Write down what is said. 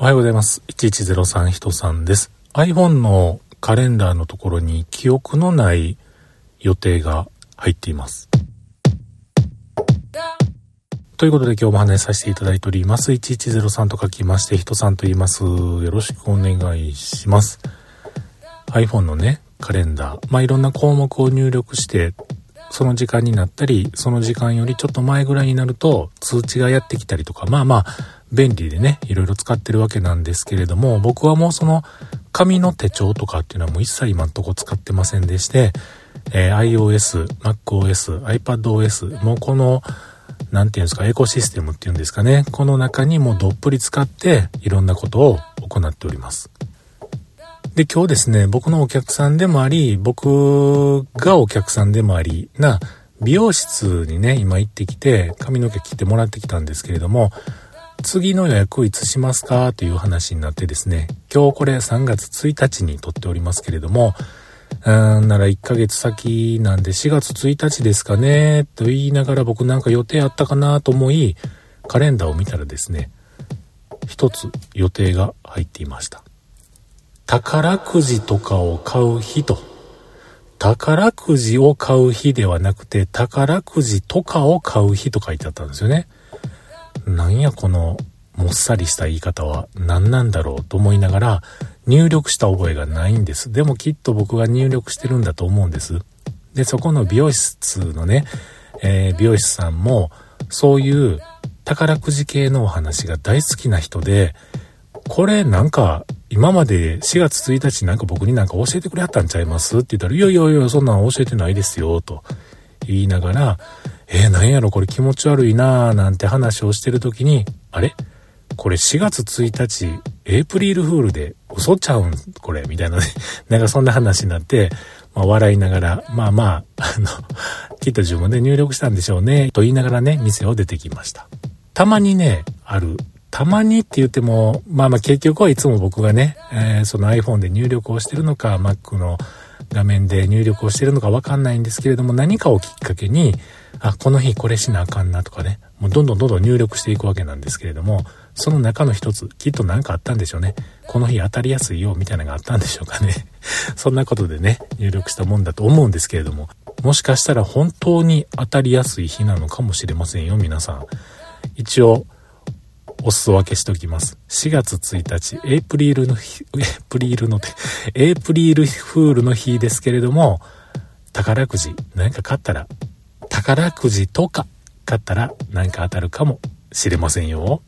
おはようございます。1103人さんです。iPhone のカレンダーのところに記憶のない予定が入っています。ということで今日も話させていただいております。1103と書きまして、人さんと言います。よろしくお願いします。iPhone のね、カレンダー。まあ、いろんな項目を入力して、その時間になったり、その時間よりちょっと前ぐらいになると通知がやってきたりとか、まあまあ、便利でね、いろいろ使ってるわけなんですけれども、僕はもうその紙の手帳とかっていうのはもう一切今んとこ使ってませんでして、えー、iOS、MacOS、iPadOS、もうこの、なんていうんですか、エコシステムっていうんですかね、この中にもうどっぷり使っていろんなことを行っております。で、今日ですね、僕のお客さんでもあり、僕がお客さんでもありな、美容室にね、今行ってきて、髪の毛切ってもらってきたんですけれども、次の予約いつしますかという話になってですね、今日これ3月1日に撮っておりますけれども、うんなら1ヶ月先なんで4月1日ですかね、と言いながら僕なんか予定あったかなと思い、カレンダーを見たらですね、一つ予定が入っていました。宝くじとかを買う日と、宝くじを買う日ではなくて、宝くじとかを買う日と書いてあったんですよね。なんやこのもっさりした言い方は何なんだろうと思いながら入力した覚えがないんです。でもきっと僕が入力してるんだと思うんです。で、そこの美容室のね、えー、美容師さんもそういう宝くじ系のお話が大好きな人で、これなんか今まで4月1日なんか僕になんか教えてくれはったんちゃいますって言ったら、いやいやいや、そんなん教えてないですよ、と言いながら、えー、なんやろこれ気持ち悪いなーなんて話をしてる時に、あれ？これ4月1日、エイプリルフールで嘘ちゃうん？これ？みたいなね。なんかそんな話になって、まあ笑いながら、まあまあ、あの、きっと自分で入力したんでしょうね、と言いながらね、店を出てきました。たまにね、ある。たまにって言っても、まあまあ結局はいつも僕がね、えー、その iPhone で入力をしてるのか、Mac の画面で入力をしてるのかわかんないんですけれども、何かをきっかけに、あ、この日これしなあかんなとかね、もうどんどんどんどん入力していくわけなんですけれども、その中の一つ、きっと何かあったんでしょうね。この日当たりやすいよ、みたいなのがあったんでしょうかね。そんなことでね、入力したもんだと思うんですけれども、もしかしたら本当に当たりやすい日なのかもしれませんよ、皆さん。一応、お裾分けしておきます。4月1日、エイプリールの日、エイプリールの、エイプリールフールの日ですけれども、宝くじ、何か買ったら宝くじとか買ったら何か当たるかもしれませんよ。